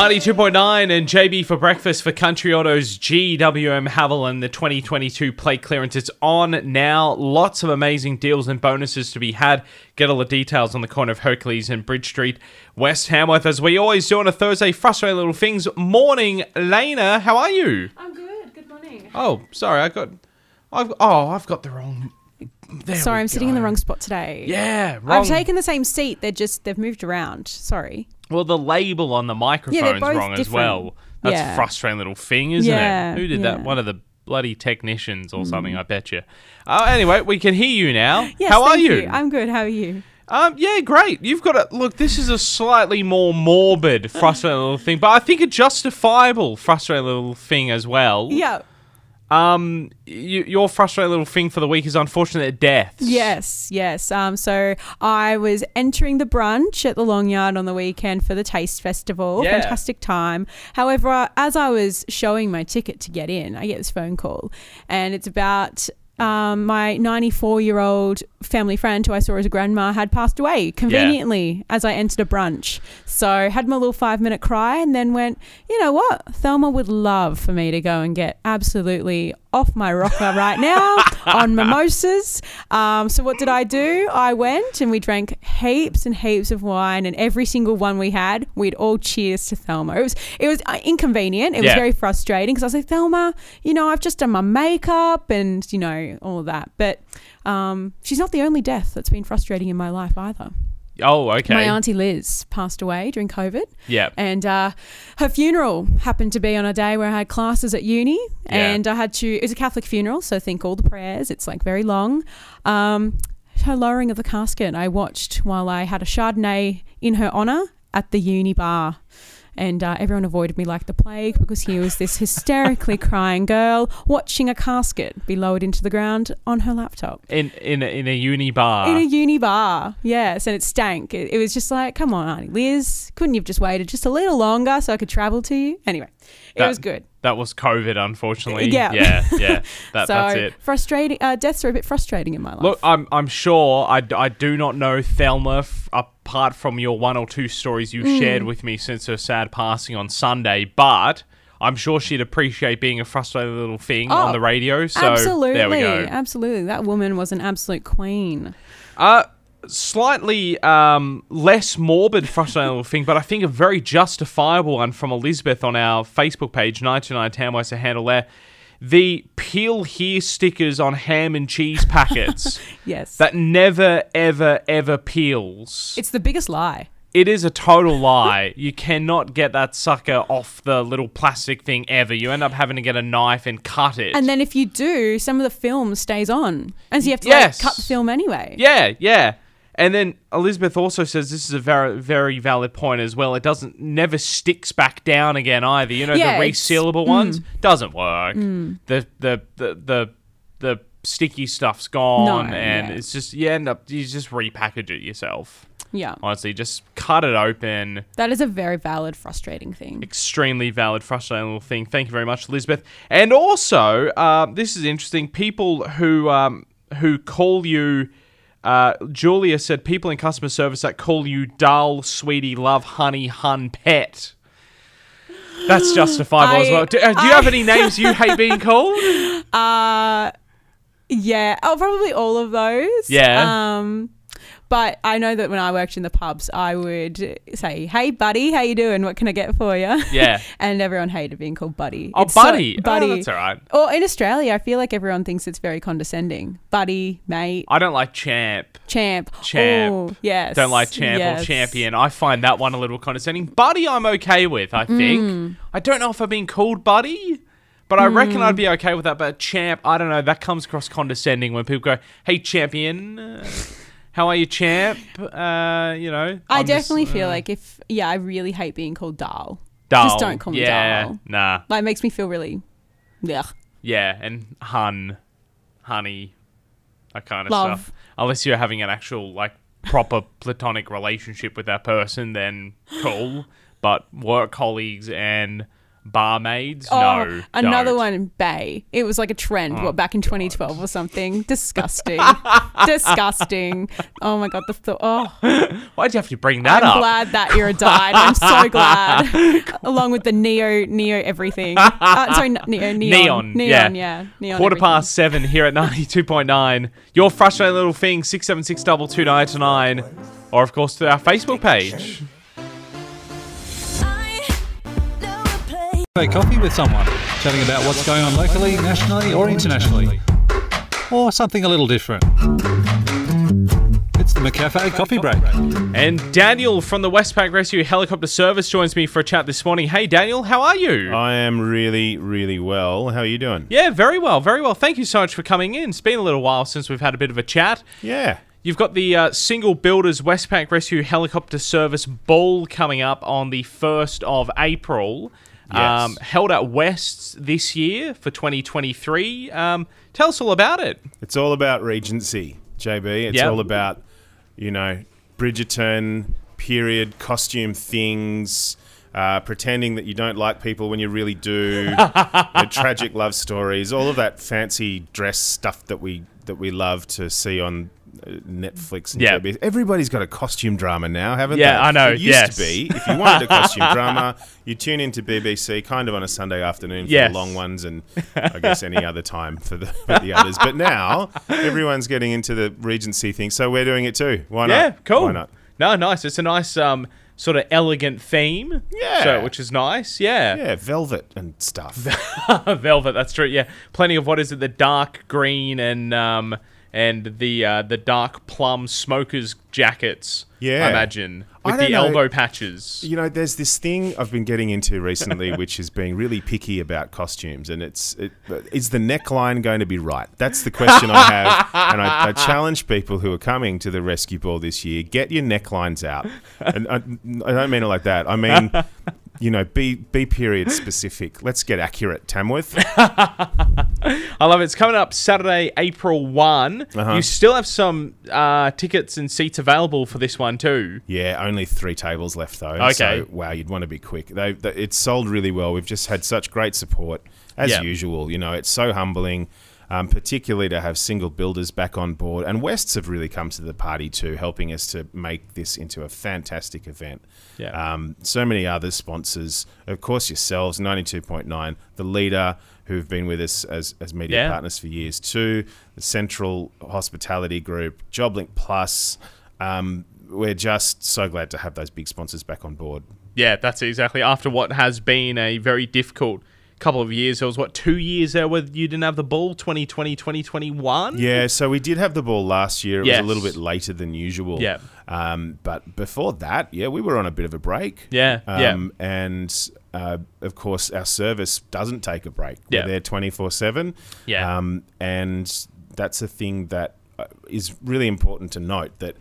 92.9 and JB for breakfast for Country Autos GWM Haviland. The 2022 plate clearance is on now. Lots of amazing deals and bonuses to be had. Get all the details on the corner of Hercules and Bridge Street, West Tamworth, as we always do on a Thursday. Frustrating little things. Morning, Lena. How are you? I'm good. Good morning. Oh, sorry, I got. I've oh, I've got the wrong. There Sorry, I'm sitting in the wrong spot today. Yeah, wrong. I've taken the same seat. They're just they've moved around. Sorry. Well, the label on the microphone's both wrong as well. That's a Yeah. frustrating little thing, isn't Yeah, it? Who did that? One of the bloody technicians or something, I bet you. Uh, anyway, we can hear you now. Yes, How are thank you? I'm good. How are you? Um, yeah, great. You've got a look. This is a slightly more morbid, frustrating little thing, but I think a justifiable, frustrating little thing as well. Yeah. Um, you, your frustrating little thing for the week is unfortunate deaths. Yes, yes. Um, so I was entering the brunch at the Long Yard on the weekend for the Taste Festival. Yeah. Fantastic time. However, as I was showing my ticket to get in, I get this phone call, and it's about. Um, my 94 year old family friend who I saw as a grandma had passed away conveniently as I entered a brunch. So had my little five minute cry and then went, you know what? Thelma would love for me to go and get absolutely off my rocker right now on mimosas. Um, so what did I do? I went and we drank heaps and heaps of wine, and every single one we had, we'd all cheers to Thelma. It was it was uh, inconvenient. It was very frustrating because I was like, Thelma, you know, I've just done my makeup and you know all of that, but. Um, she's not the only death that's been frustrating in my life either. Oh, okay. My auntie Liz passed away during COVID, yeah. and uh, her funeral happened to be on a day where I had classes at uni, Yeah. and I had to. It was a Catholic funeral, so think all the prayers. It's like very long. Um, her lowering of the casket, I watched while I had a Chardonnay in her honor at the uni bar. And uh, everyone avoided me like the plague because here was this hysterically crying girl watching a casket be lowered into the ground on her laptop In in a, in a uni bar. in a uni bar. Yes, and it stank. It, it was just like, come on, Auntie Liz, couldn't you have just waited just a little longer so I could travel to you? Anyway, it That- was good. That was COVID, unfortunately. Yeah. Yeah. Yeah. That, so that's it. frustrating. Uh, deaths are a bit frustrating in my life. Look, I'm I'm sure I, I do not know Thelma f- apart from your one or two stories you Mm. shared with me since her sad passing on Sunday, but I'm sure she'd appreciate being a frustrated little thing on Oh, the radio. So absolutely, there we go. absolutely. That woman was an absolute queen. Uh slightly um, less morbid frustrating little thing, but I think a very justifiable one from Elizabeth on our Facebook page, 99 Tamworth, a handle there. The peel here stickers on ham and cheese packets. Yes, that never ever ever peels. it's the biggest lie. It is a total lie. You cannot get that sucker off the little plastic thing ever. You end up having to get a knife and cut it. And then if you do, some of the film stays on, and so you have to Yes. like, cut the film anyway. yeah, yeah. And then Elizabeth also says this is a very very valid point as well. It doesn't never sticks back down again either. You know Yeah, the resealable ones doesn't work. The, the the the the sticky stuff's gone No, and yeah. it's just you end up you just repackage it yourself. Yeah, Honestly, just cut it open. that is a very valid, frustrating thing. Extremely valid, frustrating little thing. Thank you very much, Elizabeth. And also, uh, this is interesting. People who um, who call you, uh, Julia said, people in customer service that call you dull, sweetie, love, honey, hun, pet. That's justifiable as well. Do, uh, do you I- have any names you hate being called? Uh yeah. Oh, probably all of those. Yeah. Um but I know that when I worked in the pubs, I would say, "Hey, buddy, how you doing? What can I get for you?" Yeah. and everyone hated being called buddy. Oh, It's so- buddy. Oh, buddy. that's all right. Or in Australia, I feel like everyone thinks it's very condescending. Buddy, mate, I don't like champ. champ, Champ. Oh, yes. Don't like champ yes. or champion. I find that one a little condescending. Buddy, I'm okay with, I think. Mm. I don't know if I've been called buddy, but I reckon Mm. I'd be okay with that. But champ, I don't know. That comes across condescending when people go, hey, champion. How are you, champ? Uh, you know. I I'm just, definitely feel uh, like if yeah, I really hate being called Dal. dull. just don't call me yeah, dull. Nah. Like it makes me feel really, yeah. Yeah, and hun, honey, that kind of Love. stuff. Unless you're having an actual like proper platonic relationship with that person, then cool. But work colleagues and barmaids. Oh, no, another don't. one, Bay. It was like a trend, Oh, what, back in 2012 or something. Disgusting. Disgusting. Oh my God. The th- oh, Why'd you have to bring that I'm up? glad that era died. I'm so glad. Along with the Neo, Neo everything. Uh, sorry, Neo, Neon. Neon, yeah. Neon, yeah. Neon Quarter everything. past seven here at 92.9. Your frustrating little thing, 676 2299. Or, of course, to our Facebook page. Coffee with someone, chatting about what's going on locally, nationally, or internationally. Or something a little different. It's the McCafe Coffee Break. And Daniel from the Westpac Rescue Helicopter Service joins me for a chat this morning. Hey, Daniel, how are you? I am really, really well. How are you doing? yeah, very well, very well. Thank you so much for coming in. It's been a little while since we've had a bit of a chat. Yeah. You've got the uh, Single Builders Westpac Rescue Helicopter Service Ball coming up on the 1st of April. Um, held at West's this year for 2023. Um, tell us all about it. It's all about Regency, JB. It's Yep. all about, you know, Bridgerton, period, costume things, uh, pretending that you don't like people when you really do, you know, tragic love stories, all of that fancy dress stuff that we that we love to see on Netflix and Yeah. JB. Everybody's got a costume drama now, haven't Yeah, they? Yeah, I know, It used yes. to be, if you wanted a costume drama, you tune into BBC kind of on a Sunday afternoon for Yes. the long ones and I guess any other time for the, for the others. But now everyone's getting into the Regency thing, so we're doing it too. Why not? Yeah, cool. Why not? No, nice. It's a nice um, sort of elegant theme. Yeah. So, which is nice. Yeah. Yeah, velvet and stuff. Velvet. That's true. Yeah. Plenty of what is it? The dark green and um and the uh, the dark plum smokers jackets. Yeah. I imagine I with the know. elbow patches. You know, there's this thing I've been getting into recently, which is being really picky about costumes, and it's it, is the neckline going to be right? That's the question I have, and I, I challenge people who are coming to the rescue ball this year: get your necklines out. And I, I don't mean it like that. I mean, you know, be be period specific. Let's get accurate, Tamworth. I love it. It's coming up Saturday, April one. Uh-huh. You still have some uh, tickets and seats available for this one too. Yeah, only three tables left though. Okay. So, wow, you'd want to be quick. They, they, it's sold really well. We've just had such great support as Yeah. usual. You know, it's so humbling, um, particularly to have single builders back on board. And Wests have really come to the party too, helping us to make this into a fantastic event. Yeah. Um, so many other sponsors, of course, yourselves, ninety-two point nine, the leader. Who've been with us as, as media Yeah. partners for years too, the Central Hospitality Group, JobLink Plus, um, we're just so glad to have those big sponsors back on board. Yeah, that's exactly. After what has been a very difficult couple of years, It was what two years there where you didn't have the ball 2020, 2021? Yeah, so we did have the ball last year. It Yes. was a little bit later than usual. Yeah. Um, but before that, yeah, we were on a bit of a break. Yeah, yeah. Um, And uh, of course, our service doesn't take a break. Yeah. We're there 24 7. Yeah. Um, and that's a thing that uh, really important to note that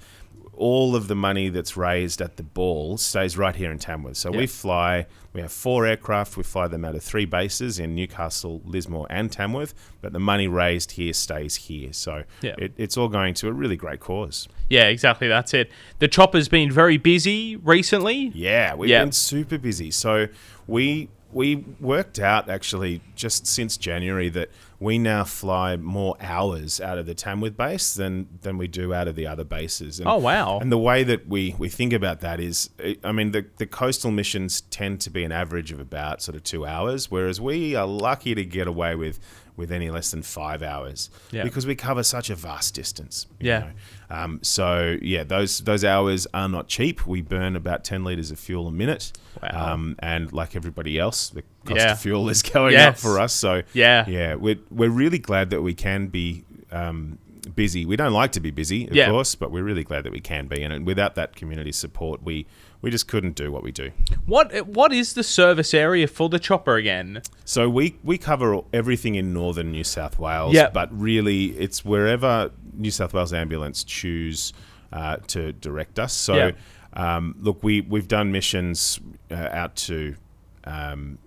all of the money that's raised at the ball stays right here in Tamworth. So we fly, we have four aircraft, we fly them out of three bases in Newcastle, Lismore, and Tamworth, but the money raised here stays here. So it, it's all going to a really great cause. Yeah, exactly. That's it. The chopper's been very busy recently. Yeah, we've been super busy. So we we worked out actually just since January that we now fly more hours out of the Tamworth base than than we do out of the other bases. And, Oh, wow. And the way that we, we think about that is, uh, I mean, the, the coastal missions tend to be an average of about sort of two hours, whereas we are lucky to get away with with any less than five hours Yeah. because we cover such a vast distance. you Yeah. know. Um, so yeah, those those hours are not cheap. We burn about ten liters of fuel a minute. Wow. Um, and like everybody else, the cost Yeah. of fuel is going Yes. up for us. So Yeah. yeah, we're we're really glad that we can be. Um, busy we don't like to be busy of Yeah. course but we're really glad that we can be and without that community support we we just couldn't do what we do What What is the service area for the chopper again? So we we cover everything in northern New South Wales, Yep. but really it's wherever New South Wales Ambulance choose uh, to direct us. So Yep. um, look, we we've done missions uh, out to. Um,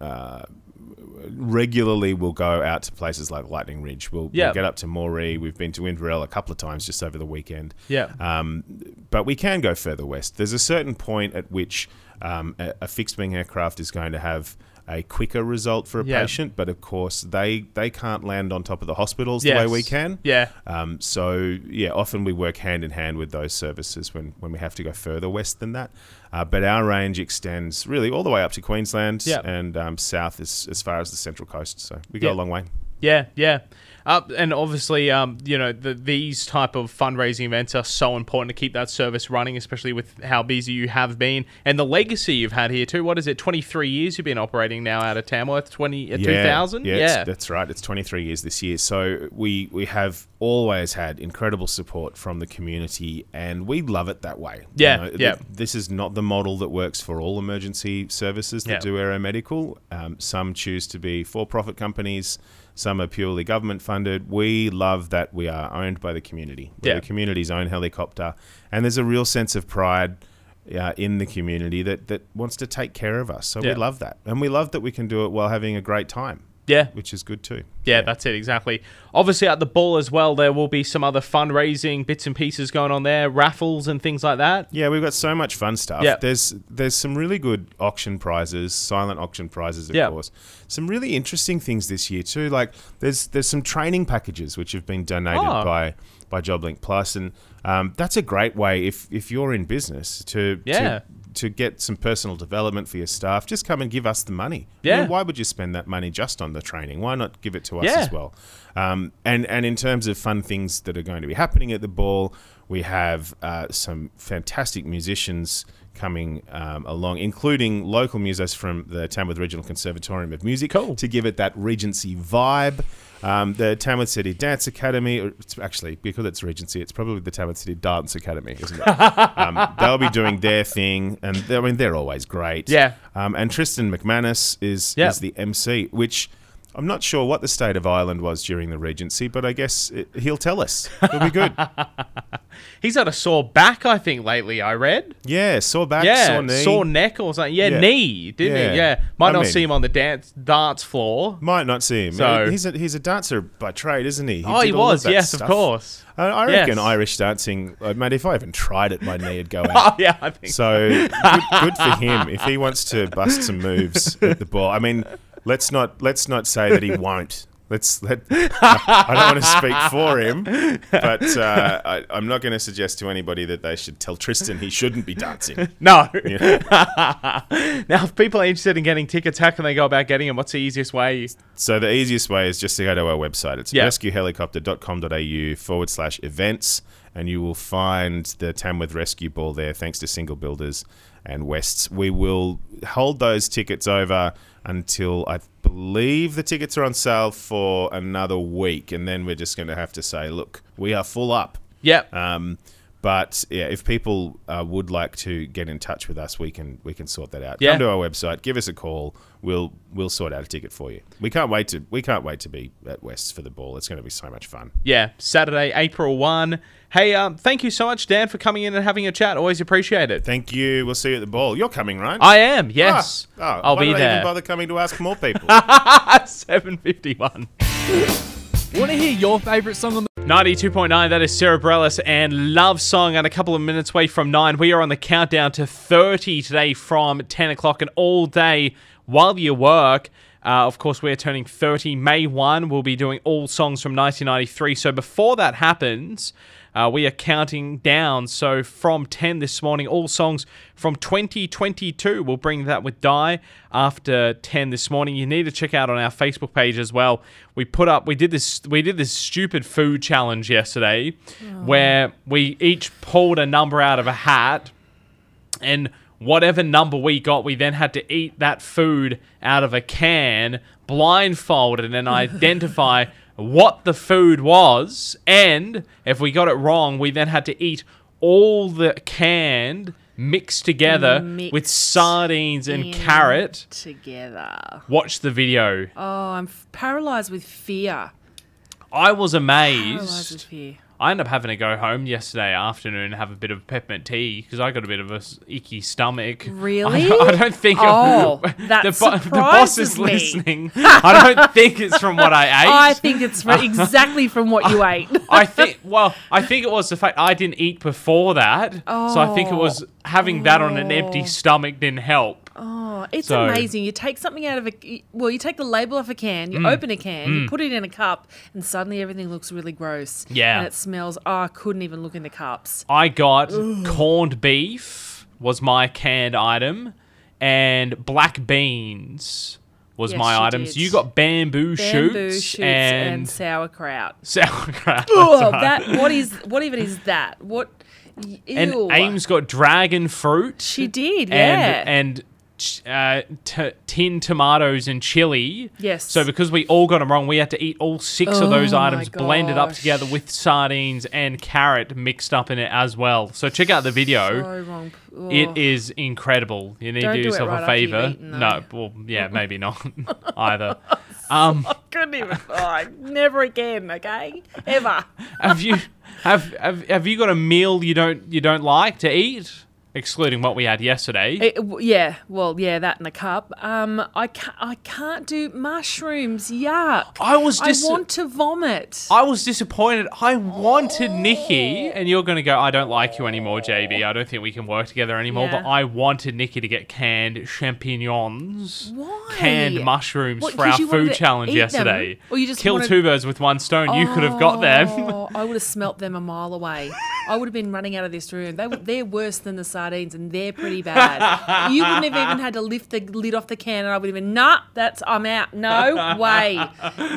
uh, regularly we'll go out to places like Lightning Ridge. We'll, Yep. we'll get up to Moree. We've been to Inverell a couple of times just over the weekend. Yeah. Um, but we can go further west. There's a certain point at which um, a, a fixed wing aircraft is going to have a quicker result for a Yeah. patient, but of course they they can't land on top of the hospitals Yes. the way we can. Yeah. Um, so yeah, often we work hand in hand with those services when, when we have to go further west than that. Uh, but our range extends really all the way up to Queensland Yep. and um, south as, as far as the central coast. So we go Yep. a long way. Yeah, yeah. Uh, and obviously, um, you know, the, these type of fundraising events are so important to keep that service running, especially with how busy you have been and the legacy you've had here too. What is it? Twenty three years you've been operating now out of Tamworth. Twenty uh, two thousand. Yeah, Yeah, that's right. It's 23 years this year. So we we have always had incredible support from the community, and we love it that way. Yeah, th- yeah. This is not the model that works for all emergency services that Yeah. do aeromedical. Um, some choose to be for-profit companies. Some are purely government funded. We love that we are owned by the community. We're Yeah. the community's own helicopter, and there's a real sense of pride. Uh, in the community that, that wants to take care of us. So Yeah. we love that. And we love that we can do it while having a great time yeah. which is good too. Yeah, that's it exactly. Obviously, at the ball as well, there will be some other fundraising bits and pieces going on there, raffles and things like that. Yeah, we've got so much fun stuff. Yeah. There's there's some really good auction prizes, silent auction prizes, of Yeah. course. Some really interesting things this year too. Like there's there's some training packages which have been donated Oh. by by JobLink Plus, and um, that's a great way if if you're in business to Yeah. to to get some personal development for your staff, just come and give us the money. Yeah. know, why would you spend that money just on the training? Why not give it to us Yeah. as well? Um, and and in terms of fun things that are going to be happening at the ball, we have uh, some fantastic musicians coming um, along, including local musos from the Tamworth Regional Conservatorium of Music, Cool. to give it that Regency vibe. Um, the Tamworth City Dance Academy, or it's actually because it's Regency, it's probably the Tamworth City Dance Academy, isn't it? um, they'll be doing their thing, and I mean they're always great. Yeah. Um, and Tristan McManus is Yeah. is the MC, which I'm not sure what the state of Ireland was during the Regency, but I guess it, he'll tell us. It'll be good. He's had a sore back, I think, lately. I read. yeah, sore back, yeah, sore knee. sore neck or something. Yeah, Yeah. knee, didn't Yeah. he? Yeah, might I not mean- see him on the dance dance floor. Might not see him. So- he's a he's a dancer by trade, isn't he? oh, he all of was. that Yes, of course. I, I reckon Yes. Irish dancing, uh, mate. If I even tried it, my knee would go out. Oh yeah, I think. So good, good for him if he wants to bust some moves at the ball. I mean, let's not let's not say that he won't. Let's let. I don't want to speak for him, but uh, I, I'm not going to suggest to anybody that they should tell Tristan he shouldn't be dancing. No. Now, if people are interested in getting tickets, how can they go about getting them? What's the easiest way? So the easiest way is just to go to our website. It's Yeah. rescuehelicopter.com.au forward slash events, and you will find the Tamworth Rescue Ball there, thanks to Single Builders and Wests. We will hold those tickets over until I believe the tickets are on sale for another week, and then we're just going to have to say, look, we are full up. Yep. Um, but yeah, if people uh, would like to get in touch with us, we can we can sort that out. Yeah. Come to our website, give us a call. We'll we'll sort out a ticket for you. We can't wait to we can't wait to be at West for the ball. It's going to be so much fun. yeah, Saturday, April 1. Hey, um, thank you so much, Dan, for coming in and having a chat. Always appreciate it. Thank you. We'll see you at the ball. You're coming, right? I am, yes. Ah, oh, I'll why be don't I even bother coming to ask more people? 751. Want to hear your favourite song on the 92.9, that is Sara Bareilles and Love Song, and a couple of minutes away from 9. We are on the countdown to 30 today from 10 o'clock and all day while you work. Uh, of course, we're turning 30 May 1. We'll be doing all songs from 1993. So before that happens, uh, we are counting down. So from 10 this morning, all songs from 2022. We'll bring that with Di after 10 this morning. You need to check out on our Facebook page as well. We put up, we did this, we did this stupid food challenge yesterday, where we each pulled a number out of a hat, and whatever number we got, we then had to eat that food out of a can, blindfolded, and identify what the food was. And if we got it wrong, we then had to eat all the canned mixed together with sardines and carrot. together. Watch the video. Oh, I'm f- paralyzed with fear. I was amazed. I ended up having to go home yesterday afternoon and have a bit of peppermint tea because I got a bit of a icky stomach. Really? I, I don't think. Oh, the, that bo- the boss is me. listening. I don't think it's from what I ate. I think it's fr- exactly from what you ate. I think. Well, I think it was the fact I didn't eat before that, oh. so I think it was oh. having that on an empty Oh. stomach didn't help. Oh, it's So- amazing. You take something out of a well, you take the label off a can, you mm. open a can, you mm. put it in a cup, and suddenly everything looks really gross. Yeah. and it smells. Oh, I couldn't even look in the cups. I got corned beef was my canned item, and black beans was Yes, my you items. did. You got bamboo, Bamboo shoots, shoots and, and, sauerkraut. sauerkraut. Oh, right. that what is what even is that? What? Ew. and Ames got dragon fruit. She did, yeah. and and uh, t- tin tomatoes and chili. Yes. So because we all got them wrong, we had to eat all six of those Oh items blended up together with sardines and carrot mixed up in it as well. So check out the video. so. Oh. It is incredible. You need Don't to do do yourself right a favor. eaten, no, well, yeah, maybe not either. Um, I couldn't even. Oh, never again. Okay, ever. have you have, have have you got a meal you don't you don't like to eat, excluding what we had yesterday? It- yeah, well, yeah, that in a cup. Um, I can't, I can't do mushrooms. Yuck. I was dis- I want to vomit. I was disappointed. I wanted Nikki, and you're going to go, I don't like you anymore, JB. I don't think we can work together anymore. Yeah. But I wanted Nikki to get canned champignons, Why? canned mushrooms What, for our food challenge eat them? yesterday. Or you just Kill wanted- two birds with one stone. You could have got them. Oh, I would have smelt them a mile away. I would have been running out of this room. They, they're worse than the sardines, and they're pretty bad. you wouldn't have even had to lift the lid off the can, and I would have been, nah, that's I'm out. No way.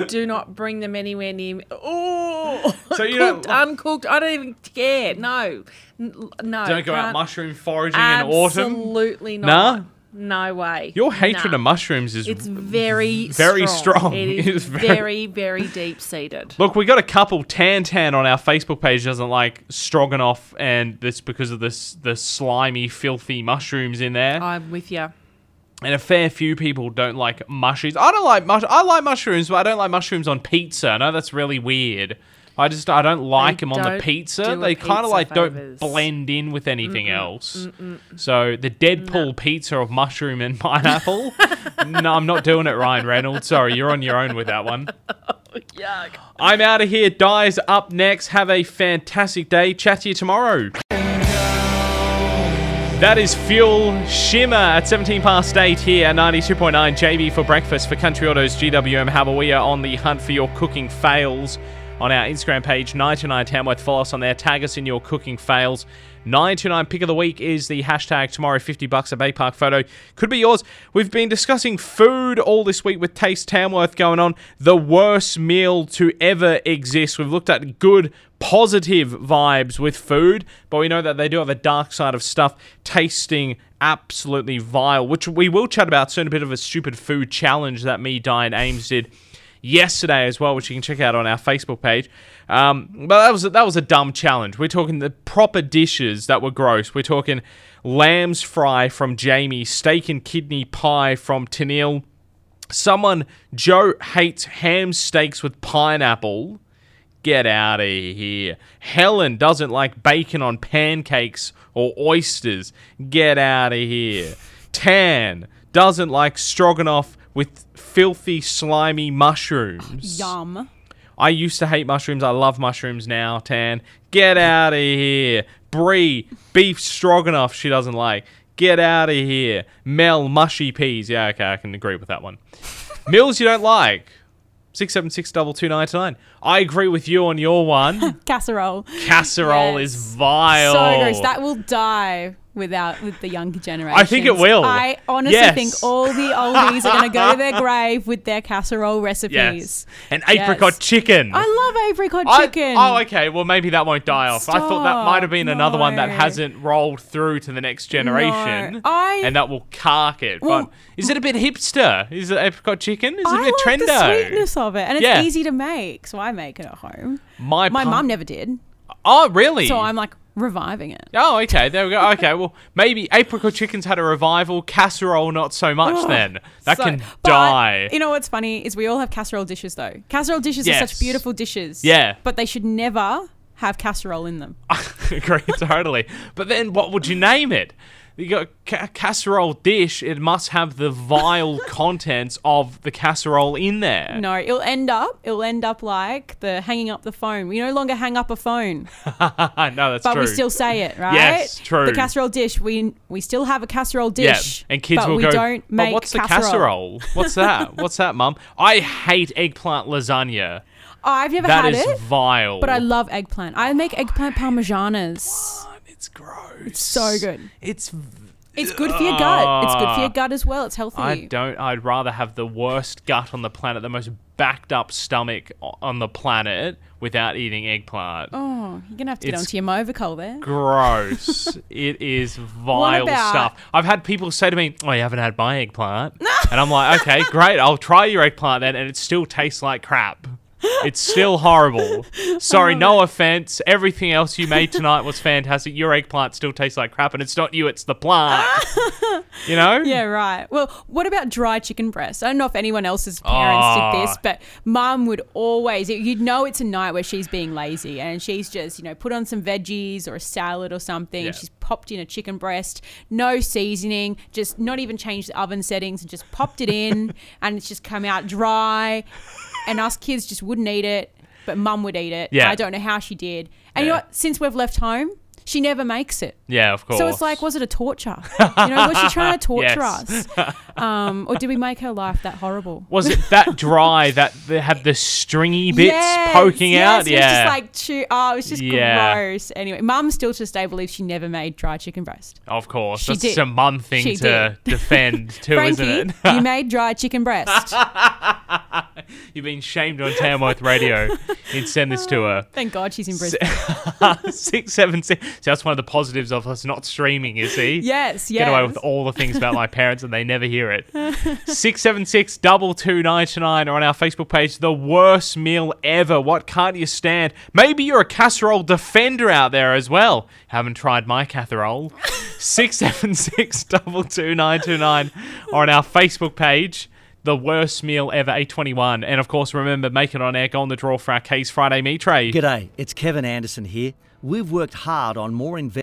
Do not bring them anywhere near me. Oh, So you cooked, uncooked. I don't even care. No, N- no. Don't go out can't- mushroom foraging in autumn. Absolutely not. Nah? No way. Your hatred Nah. of mushrooms is It's very, very strong. It It is is very- very, very deep seated. Look, we got a couple. Tan Tan on our Facebook page doesn't like stroganoff, and that's because of this the slimy, filthy mushrooms in there. I'm with you. and a fair few people don't like mushrooms. I don't like mush. I like mushrooms, but I don't like mushrooms on pizza. I know that's really weird. I just I don't like They them on the don't pizza. They kind of like favours. don't blend in with anything else. So the Deadpool pizza of mushroom and pineapple. no, I'm not doing it, Ryan Reynolds. Sorry, you're on your own with that one. Yuck. I'm out of here. Dies up next. Have a fantastic day. Chat to you tomorrow. That is Fuel Shimmer at 17 past 8 here at 92.9 JB for breakfast for Country Autos GWM. How are we are on the hunt for your cooking fails on our Instagram page, 99 Tamworth. Follow us on there. Tag us in your cooking fails. 929 pick of the week is the hashtag tomorrow 50 bucks a Bay Park photo could be yours we've been discussing food all this week with taste tamworth going on the worst meal to ever exist we've looked at good positive vibes with food but we know that they do have a dark side of stuff tasting absolutely vile which we will chat about soon a bit of a stupid food challenge that me Diane Ames did yesterday as well, which you can check out on our Facebook page. Um, but that was that was a dumb challenge. We're talking the proper dishes that were gross. We're talking lamb's fry from Jamie, steak and kidney pie from Tennille. Someone Joe hates ham steaks with pineapple. Get out of here. Helen doesn't like bacon on pancakes or oysters. Get out of here. Tan doesn't like stroganoff with filthy, slimy mushrooms. Yum. I used to hate mushrooms. I love mushrooms now, Tan. Get out of here. Brie, beef stroganoff she doesn't like. Get out of here. Mel, mushy peas. Yeah, okay, I can agree with that one. Mills you don't like. Six seven six double two nine nine. I agree with you on your one. Casserole. Casserole Yes. is vile. So gross. That will die without with the younger generation. I think it will. I honestly Yes. think all the oldies are going to go to their grave with their casserole recipes. yes. And apricot Yes. chicken. I love apricot I- chicken. oh, okay. Well, maybe that won't die off. I thought that might have been Stop. another one that hasn't rolled through to the next generation, No. I- and that will cark it. Well- but is it a bit hipster? Is it apricot chicken? Is it I a bit like trendo? the sweetness of it, and it's Yeah. easy to make, so I make it at home. My My mum never did, Oh, really? so I'm like reviving it. Oh, okay. There we go. Okay. Well, maybe apricot chicken's had a revival. Casserole, not so much. Ugh. then that So- can die. You know what's funny is we all have casserole dishes though. Casserole dishes are such beautiful dishes. Yeah. But they should never have casserole in them. Agree totally. But then, what would you name it? You got a casserole dish. It must have the vile contents of the casserole in there. No, it'll end up. It'll end up like the hanging up the phone. We no longer hang up a phone, no, that's but true. But we still say it, right? Yes, true. The casserole dish. We we still have a casserole dish. yeah, and kids but will we go. don't "But make what's casserole. the casserole? What's that? what's that, Mum? I hate eggplant lasagna. Oh, I've never That had is it, vile. but I love eggplant. I make eggplant parmesanas. It's gross. It's so good. It's. It's good for your gut. It's good for your gut as well. It's healthy. I don't. I'd rather have the worst gut on the planet, the most backed up stomach on the planet, without eating eggplant. Oh, you're gonna have to get It's- onto your Movicol there. Gross. it is vile stuff. I've had people say to me, "Oh, you haven't had my eggplant," and I'm like, "Okay, great. I'll try your eggplant then," and it still tastes like crap. It's still horrible. Sorry, no oh. offense. Everything else you made tonight was fantastic. Your eggplant still tastes like crap, and it's not you; it's the plant. you know? Yeah, right. Well, what about dry chicken breast? I don't know if anyone else's parents did this, Oh. but mum would always, you'd know it's a night where she's being lazy and she's just, you know, put on some veggies or a salad or something. Yeah. She's popped in a chicken breast, no seasoning, just not even changed the oven settings and just popped it in and it's just come out dry. And us kids just wouldn't eat it, but mum would eat it. Yeah. I don't know how she did. And you know what? Since we've left home, she never makes it. Yeah, of course. So it's like, was it a torture? You know, was she trying to torture Yes. us? Um, or did we make her life that horrible? Was it that dry that they had the stringy bits Yes, poking yes, out? It yeah. It was just like, chew- oh, it was just Yeah. gross. Anyway, mum still to this day believes she never made dry chicken breast. of course. She That's did. a mum thing She to did. defend too, Frankie, isn't it? you made dry chicken breast. You've been shamed on Tamworth Radio. You'd send this to her. Thank God she's in Brisbane. six seven six. So that's one of the positives of us not streaming. You see. Yes, yes. Get away with all the things about my parents and they never hear it. Six seven six double two nine two nine or on our Facebook page. The worst meal ever. What can't you stand? Maybe you're a casserole defender out there as well. Haven't tried my casserole. Six seven six double two nine two nine or on our Facebook page. The worst meal ever, 821. And of course, remember, make it on air, go on the draw for our Case Friday meat tray. G'day, it's Kevin Anderson here. We've worked hard on more investment.